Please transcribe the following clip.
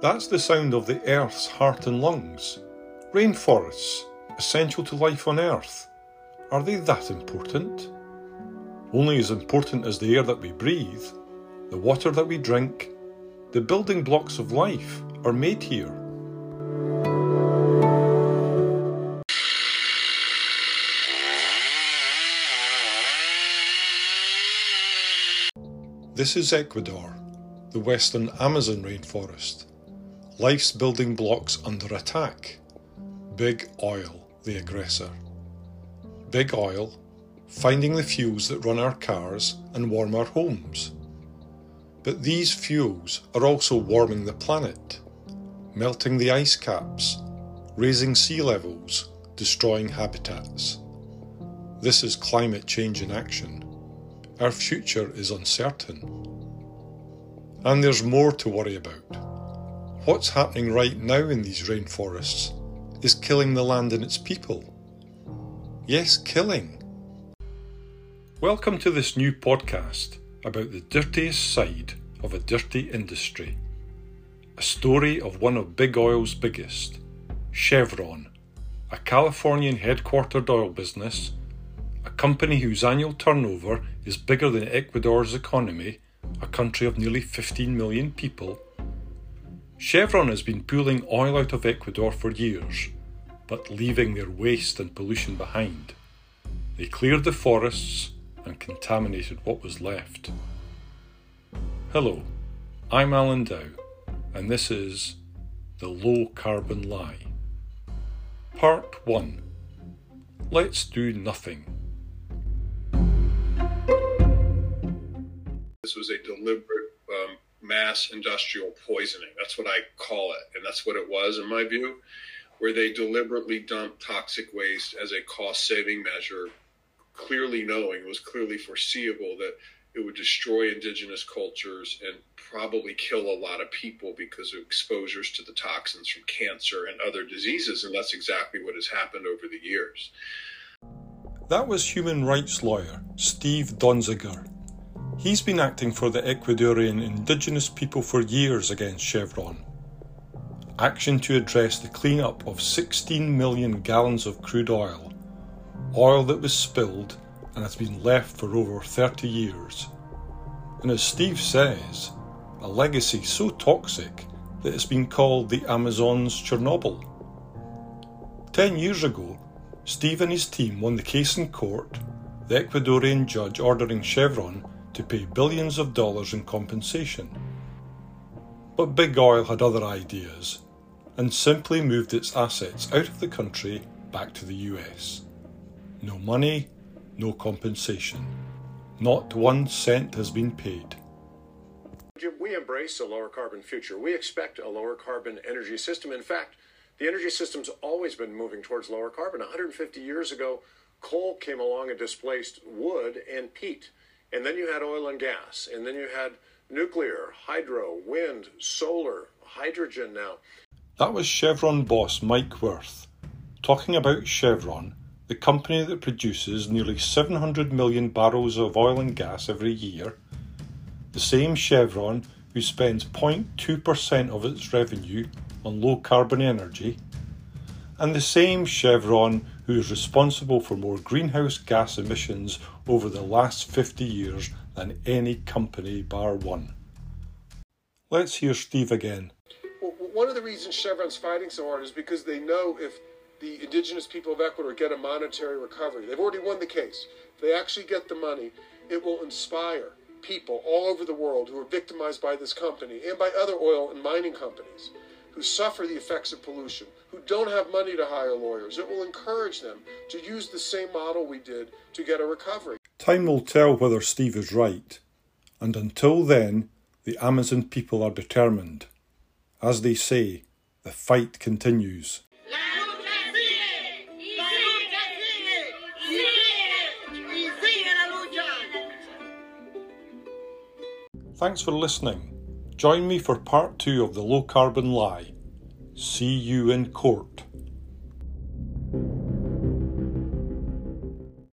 That's the sound of the Earth's heart and lungs. Rainforests, essential to life on Earth. Are they that important? Only as important as the air that we breathe, the water that we drink, the building blocks of life are made here. This is Ecuador, the western Amazon rainforest. Life's building blocks under attack. Big oil, the aggressor. Big oil, finding the fuels that run our cars and warm our homes. But these fuels are also warming the planet, melting the ice caps, raising sea levels, destroying habitats. This is climate change in action. Our future is uncertain. And there's more to worry about. What's happening right now in these rainforests is killing the land and its people. Yes, killing. Welcome to this new podcast about the dirtiest side of a dirty industry. A story of one of Big Oil's biggest, Chevron, a Californian headquartered oil business a company whose annual turnover is bigger than Ecuador's economy, a country of nearly 15 million people. Chevron has been pulling oil out of Ecuador for years, but leaving their waste and pollution behind. They cleared the forests and contaminated what was left. Hello, I'm Alan Dow, and this is The Low Carbon Lie. Part 1 Let's Do Nothing. This was a deliberate mass industrial poisoning. That's what I call it. And that's what it was, in my view, where they deliberately dumped toxic waste as a cost saving measure, clearly knowing it was clearly foreseeable that it would destroy indigenous cultures and probably kill a lot of people because of exposures to the toxins from cancer and other diseases. And that's exactly what has happened over the years. That was human rights lawyer Steve Donziger He's been acting for the Ecuadorian indigenous people for years against Chevron. Action to address the clean-up of 16 million gallons of crude oil, oil that was spilled and has been left for over 30 years. And as Steve says, a legacy so toxic that it's been called the Amazon's Chernobyl. Ten years ago, Steve and his team won the case in court, the Ecuadorian judge ordering Chevron to pay billions of dollars in compensation. But Big Oil had other ideas and simply moved its assets out of the country back to the US. No money, no compensation. Not one cent has been paid. We embrace a lower carbon future. We expect a lower carbon energy system. In fact, the energy system's always been moving towards lower carbon. 150 years ago, coal came along and displaced wood and peat. And then you had oil and gas. And then you had nuclear, hydro, wind, solar, hydrogen now. That was Chevron boss Mike Wirth talking about Chevron, the company that produces nearly 700 million barrels of oil and gas every year. The same Chevron who spends 0.2% of its revenue on low carbon energy. And the same Chevron who is responsible for more greenhouse gas emissions over the last 50 years than any company bar one. Let's hear Steve again. Well, one of the reasons Chevron's fighting so hard is because they know if the indigenous people of Ecuador get a monetary recovery, they've already won the case. If they actually get the money, it will inspire people all over the world who are victimized by this company and by other oil and mining companies who suffer the effects of pollution, who don't have money to hire lawyers. It will encourage them to use the same model we did to get a recovery. Time will tell whether Steve is right, and until then, the Amazon people are determined. As they say, the fight continues. Thanks for listening. Join me for part two of the low carbon lie. See you in court.